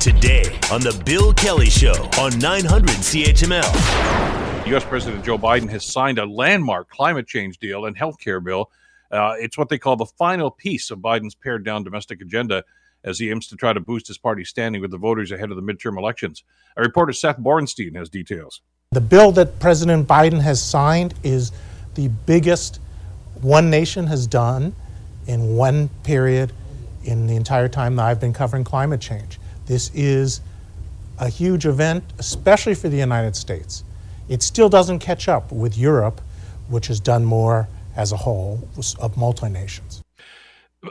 Today on The Bill Kelly Show on 900 CHML. U.S. President Joe Biden has signed a landmark climate change deal and health care bill. Uh, it's what they call the final piece of Biden's pared down domestic agenda as he aims to try to boost his party's standing with the voters ahead of the midterm elections. Our reporter Seth Borenstein has details. The bill that President Biden has signed is the biggest one nation has done in one period in the entire time that I've been covering climate change. This is a huge event, especially for the United States. It still doesn't catch up with Europe, which has done more as a whole of multi nations.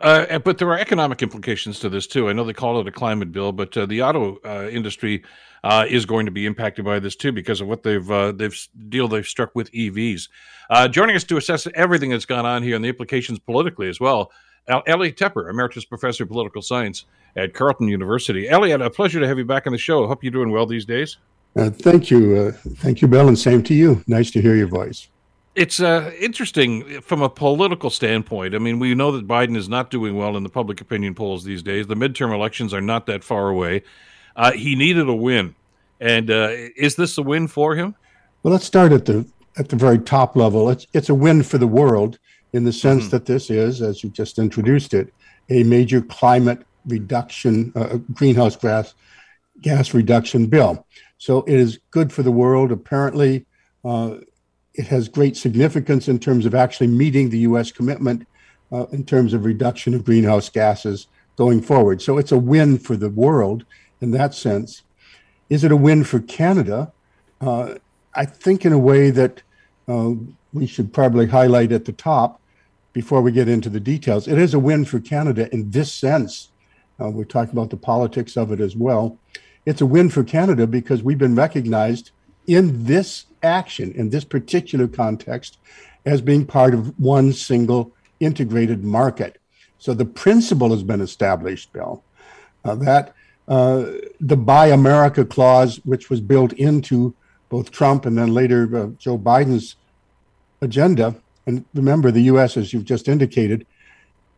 Uh, but there are economic implications to this too. I know they call it a climate bill, but uh, the auto uh, industry uh, is going to be impacted by this too because of what they've uh, they've deal they've struck with EVs. Uh, joining us to assess everything that's gone on here and the implications politically as well, Elliot Tepper, emeritus professor of political science at Carleton University. Elliot, a pleasure to have you back on the show. I hope you're doing well these days. thank you, thank you, Bill, and same to you. Nice to hear your voice it's uh, interesting from a political standpoint. I mean, we know that Biden is not doing well in the public opinion polls these days. The midterm elections are not that far away. Uh, he needed a win, and uh, is this a win for him? Well, let's start at the at the very top level. It's it's a win for the world in the sense mm-hmm. that this is, as you just introduced it, a major climate reduction, uh, greenhouse gas gas reduction bill. So it is good for the world. Apparently, uh, it has great significance in terms of actually meeting the U.S. commitment uh, in terms of reduction of greenhouse gases going forward. So it's a win for the world in that sense. Is it a win for Canada? Uh, I think in a way that uh, we should probably highlight at the top before we get into the details. It is a win for Canada in this sense. Uh, we're talking about the politics of it as well. It's a win for Canada because we've been recognized in this action, in this particular context, as being part of one single integrated market. So the principle has been established, Bill, uh, that uh, the Buy America clause, which was built into both Trump and then later uh, Joe Biden's agenda, and remember, the U.S., as you've just indicated,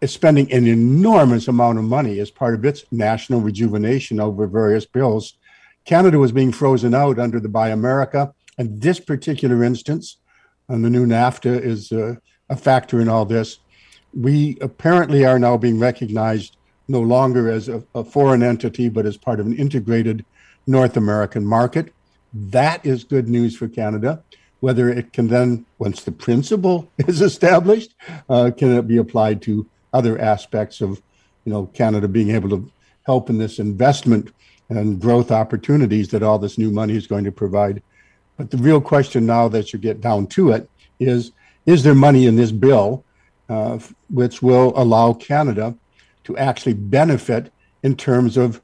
is spending an enormous amount of money as part of its national rejuvenation over various bills Canada was being frozen out under the Buy America. And this particular instance, and the new NAFTA is uh, a factor in all this. We apparently are now being recognized no longer as a, a foreign entity, but as part of an integrated North American market. That is good news for Canada. Whether it can then, once the principle is established, uh, can it be applied to other aspects of, you know, Canada being able to help in this investment and growth opportunities that all this new money is going to provide. But the real question now that you get down to it is is there money in this bill uh, which will allow Canada to actually benefit in terms of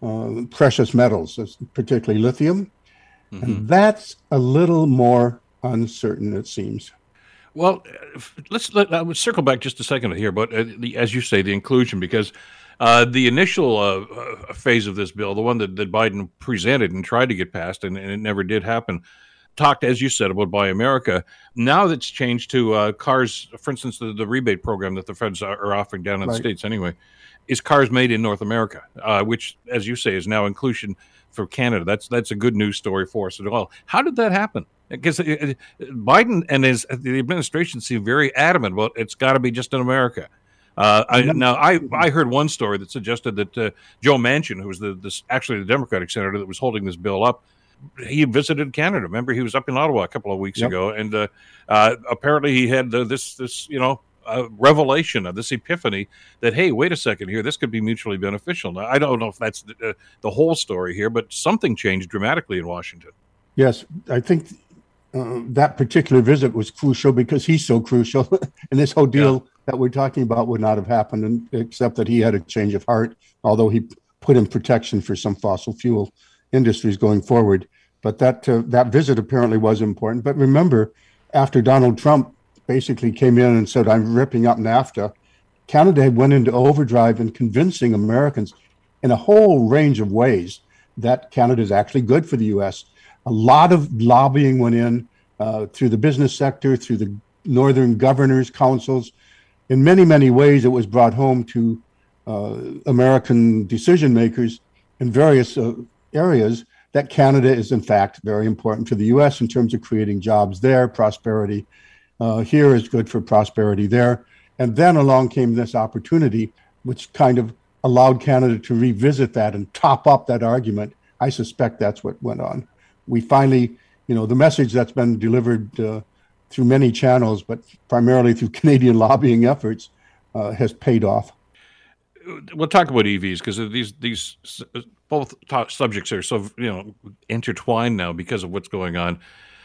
uh, precious metals, particularly lithium? Mm-hmm. And that's a little more uncertain, it seems. Well, let's let, I would circle back just a second here, but uh, the, as you say, the inclusion, because uh, the initial uh, uh, phase of this bill, the one that, that Biden presented and tried to get passed, and, and, it never did happen, talked, as you said, about Buy America. Now that's changed to uh, cars, for instance, the, the, rebate program that the feds are offering down in right. the States anyway, is cars made in North America, uh, which, as you say, is now inclusion for Canada. That's that's a good news story for us as well. How did that happen? Because Biden and his the administration seem very adamant about it's got to be just in America. Uh, I, now, I, I heard one story that suggested that uh, Joe Manchin, who was the this, actually the Democratic senator that was holding this bill up, he visited Canada. Remember, he was up in Ottawa a couple of weeks yep. ago, and uh, uh apparently he had this this you know revelation of this epiphany that hey, wait a second here, this could be mutually beneficial. Now, I don't know if that's the, uh, the whole story here, but something changed dramatically in Washington. Yes, I think uh, that particular visit was crucial because he's so crucial, and this whole deal yeah that we're talking about would not have happened, except that he had a change of heart, although he put in protection for some fossil fuel industries going forward. But that uh, that visit apparently was important. But remember, after Donald Trump basically came in and said, "I'm ripping up NAFTA," Canada went into overdrive in convincing Americans in a whole range of ways that Canada is actually good for the U.S. A lot of lobbying went in uh, through the business sector, through the northern governors' councils, in many, many ways, it was brought home to uh, American decision makers in various uh, areas that Canada is, in fact, very important to the US in terms of creating jobs there, prosperity uh, here is good for prosperity there. And then along came this opportunity, which kind of allowed Canada to revisit that and top up that argument. I suspect that's what went on. We finally, you know, the message that's been delivered uh, through many channels, but primarily through Canadian lobbying efforts, uh, has paid off. We'll talk about EVs because these these both subjects are so you know intertwined now because of what's going on.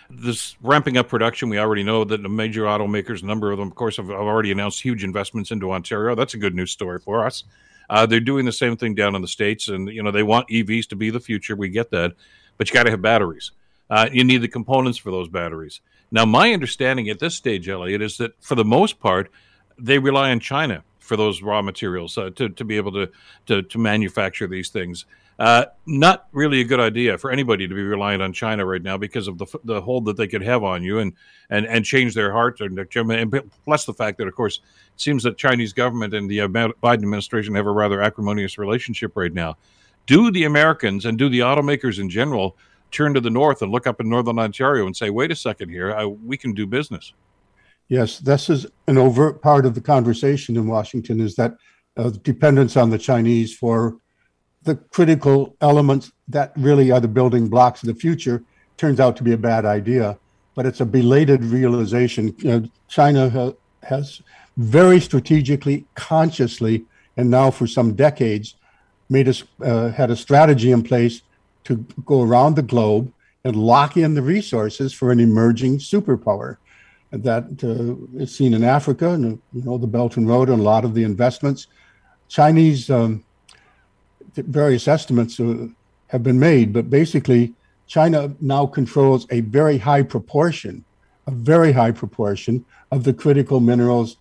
This ramping up production, we already know that the major automakers, a number of them, of course, have, have already announced huge investments into Ontario. That's a good news story for us. Uh, they're doing the same thing down in the states, and you know they want EVs to be the future. We get that, but you got to have batteries. Uh, you need the components for those batteries. Now, my understanding at this stage, Elliot, is that for the most part, they rely on China for those raw materials uh, to, to be able to, to, to manufacture these things. Uh, not really a good idea for anybody to be reliant on China right now because of the the hold that they could have on you and and and change their hearts and, and plus the fact that of course it seems that Chinese government and the Biden administration have a rather acrimonious relationship right now. Do the Americans and do the automakers in general turn to the north and look up in northern Ontario and say, "Wait a second here, I, we can do business"? Yes, this is an overt part of the conversation in Washington. Is that uh, dependence on the Chinese for the critical elements that really are the building blocks of the future turns out to be a bad idea. But it's a belated realization. You know, China ha- has very strategically, consciously, and now for some decades, made us uh, had a strategy in place to go around the globe and lock in the resources for an emerging superpower. That uh, is seen in Africa, and you know the Belt and Road, and a lot of the investments. Chinese um, various estimates uh, have been made, but basically, China now controls a very high proportion, a very high proportion of the critical minerals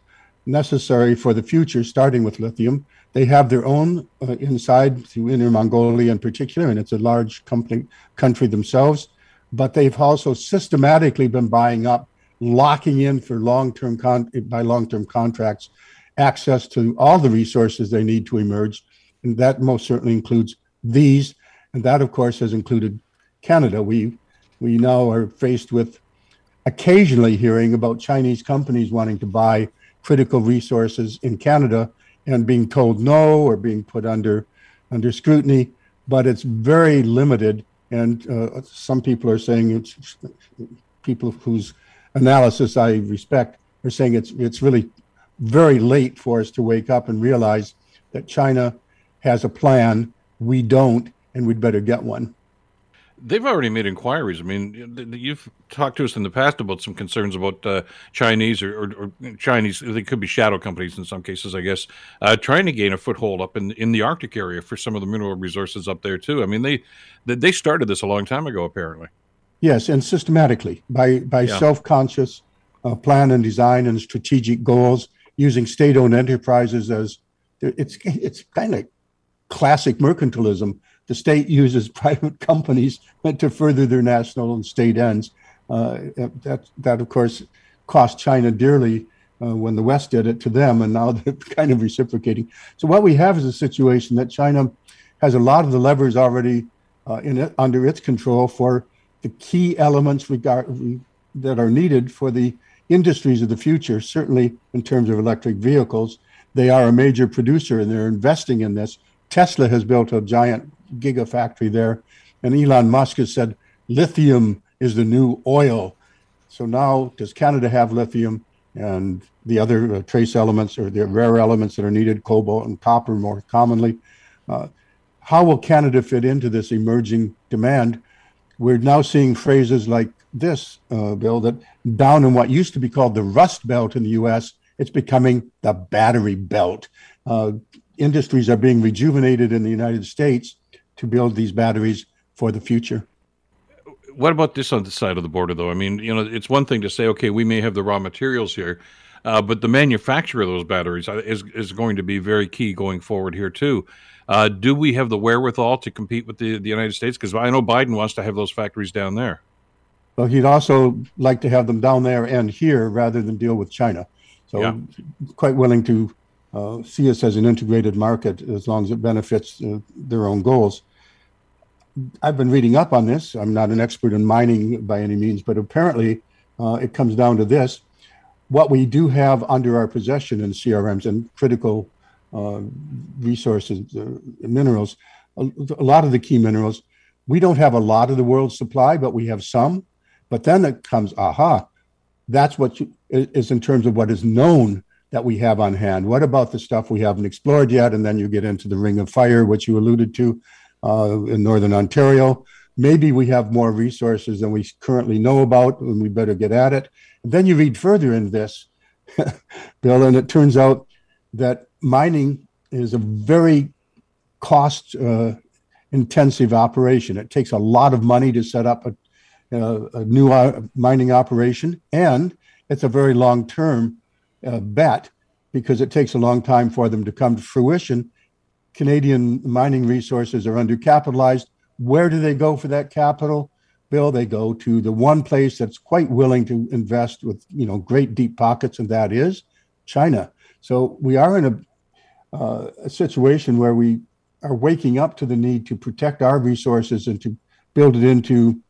necessary for the future, starting with lithium. They have their own uh, inside through Inner Mongolia in particular, and it's a large company, country themselves. But they've also systematically been buying up, locking in for long-term con- by long-term contracts, access to all the resources they need to emerge and that most certainly includes these, and that of course has included Canada. We we now are faced with occasionally hearing about Chinese companies wanting to buy critical resources in Canada and being told no or being put under under scrutiny, but it's very limited. And uh, some people are saying it's people whose analysis I respect are saying it's it's really very late for us to wake up and realize that China has a plan. We don't, and we'd better get one. They've already made inquiries. I mean, you've talked to us in the past about some concerns about uh, Chinese or, or, or, Chinese. They could be shadow companies in some cases, I guess, uh, trying to gain a foothold up in in the Arctic area for some of the mineral resources up there too. I mean, they they started this a long time ago, apparently. Yes, and systematically by by yeah. self conscious uh, plan and design and strategic goals using state owned enterprises as it's it's kind of classic mercantilism. The state uses private companies to further their national and state ends. Uh, that, that, of course, cost China dearly uh, when the West did it to them, and now they're kind of reciprocating. So, what we have is a situation that China has a lot of the levers already uh, in it, under its control for the key elements regard, that are needed for the industries of the future, certainly in terms of electric vehicles. They are a major producer and they're investing in this. Tesla has built a giant gigafactory there, and Elon Musk has said lithium is the new oil. So now, does Canada have lithium and the other uh, trace elements or the rare elements that are needed, cobalt and copper more commonly? Uh, how will Canada fit into this emerging demand? We're now seeing phrases like this, uh, Bill, that down in what used to be called the Rust Belt in the US, it's becoming the battery belt. Uh, industries are being rejuvenated in the United States to build these batteries for the future. What about this on the side of the border, though? I mean, you know, it's one thing to say, okay, we may have the raw materials here, uh, but the manufacture of those batteries uh, is is going to be very key going forward here too. Uh, do we have the wherewithal to compete with the, the United States? Because I know Biden wants to have those factories down there. Well, he'd also like to have them down there and here rather than deal with China. So, yeah. quite willing to uh, see us as an integrated market as long as it benefits uh, their own goals. I've been reading up on this. I'm not an expert in mining by any means, but apparently uh, it comes down to this. What we do have under our possession in CRMs and critical uh, resources, uh, minerals, a, a, lot of the key minerals, we don't have a lot of the world's supply, but we have some. But then it comes, aha, that's what you, is in terms of what is known that we have on hand. What about the stuff we haven't explored yet? And then you get into the Ring of Fire, which you alluded to uh, in Northern Ontario. Maybe we have more resources than we currently know about, and we better get at it. And then you read further in this, Bill, and it turns out that mining is a very cost uh, intensive operation. It takes a lot of money to set up a, a new uh, mining operation, and it's a very long term uh, bet because it takes a long time for them to come to fruition. Canadian mining resources are undercapitalized. Where do they go for that capital? Bill, they go to the one place that's quite willing to invest with you know great deep pockets, and that is China. So we are in a, uh, a situation where we are waking up to the need to protect our resources and to build it into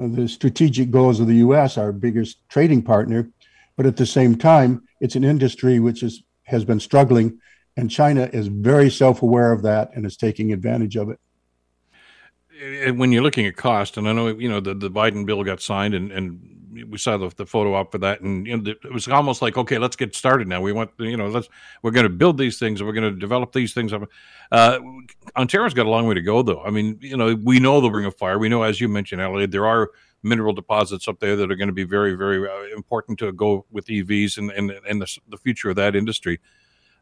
uh, the strategic goals of the U.S., our biggest trading partner. But at the same time, it's an industry which is, has been struggling, and China is very self aware of that and is taking advantage of it. When you're looking at cost, and I know you know the, the Biden bill got signed, and, and we saw the, the photo op for that, and you know, it was almost like, okay, let's get started now. We want, you know, let's we're going to build these things, we're going to develop these things. Uh, Ontario's got a long way to go, though. I mean, you know, we know the Ring of Fire. We know, as you mentioned, Elliot, there are mineral deposits up there that are going to be very, very uh, important to go with EVs and and, and the, the future of that industry.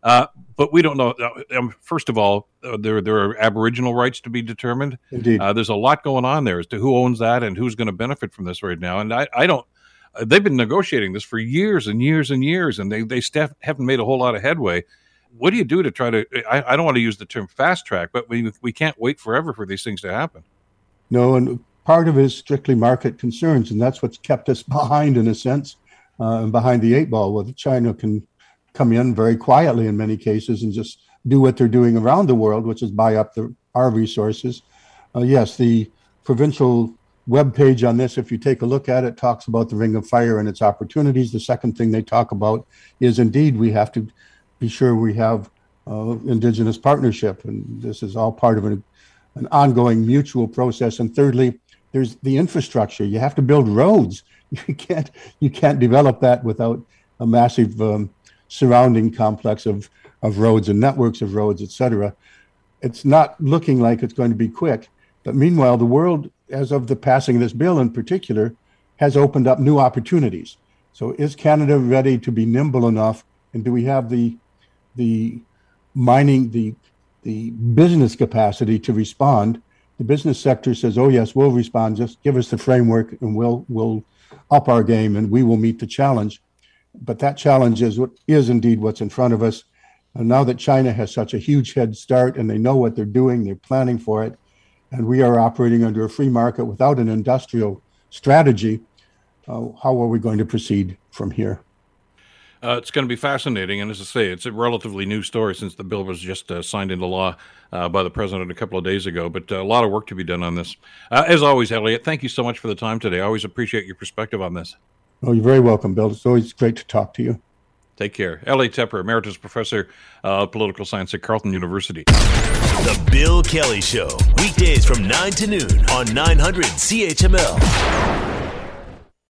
Uh, but we don't know. Uh, um, first of all, uh, there there are Aboriginal rights to be determined. Indeed, uh, there's a lot going on there as to who owns that and who's going to benefit from this right now. And I, I don't. Uh, they've been negotiating this for years and years and years, and they they staff, haven't made a whole lot of headway. What do you do to try to? I, I don't want to use the term fast track, but we we can't wait forever for these things to happen. No, and part of it is strictly market concerns, and that's what's kept us behind in a sense, uh, behind the eight ball. Whether China can come in very quietly in many cases and just do what they're doing around the world, which is buy up the, our resources. Uh, yes, the provincial web page on this, if you take a look at it, talks about the Ring of Fire and its opportunities. The second thing they talk about is indeed we have to be sure we have uh, Indigenous partnership, and this is all part of an, an ongoing mutual process. And thirdly, there's the infrastructure. You have to build roads. You can't you can't develop that without a massive um, surrounding complex of, of roads and networks of roads, et cetera. It's not looking like it's going to be quick. But meanwhile, the world, as of the passing of this bill in particular, has opened up new opportunities. So is Canada ready to be nimble enough? And do we have the the mining, the the business capacity to respond? The business sector says, "Oh yes, we'll respond. Just give us the framework, and we'll we'll up our game, and we will meet the challenge." but that challenge is what is indeed what's in front of us. And now that China has such a huge head start and they know what they're doing, they're planning for it, and we are operating under a free market without an industrial strategy, uh, how are we going to proceed from here? Uh, it's going to be fascinating, and as I say, it's a relatively new story since the bill was just uh, signed into law uh, by the president a couple of days ago. But uh, a lot of work to be done on this. Uh, as always, Elliot, thank you so much for the time today. I always appreciate your perspective on this. Oh, you're very welcome, Bill. It's always great to talk to you. Take care. Elliot Tepper, Emeritus Professor of Political Science at Carleton University. The Bill Kelly Show, weekdays from 9 to noon on 900 CHML.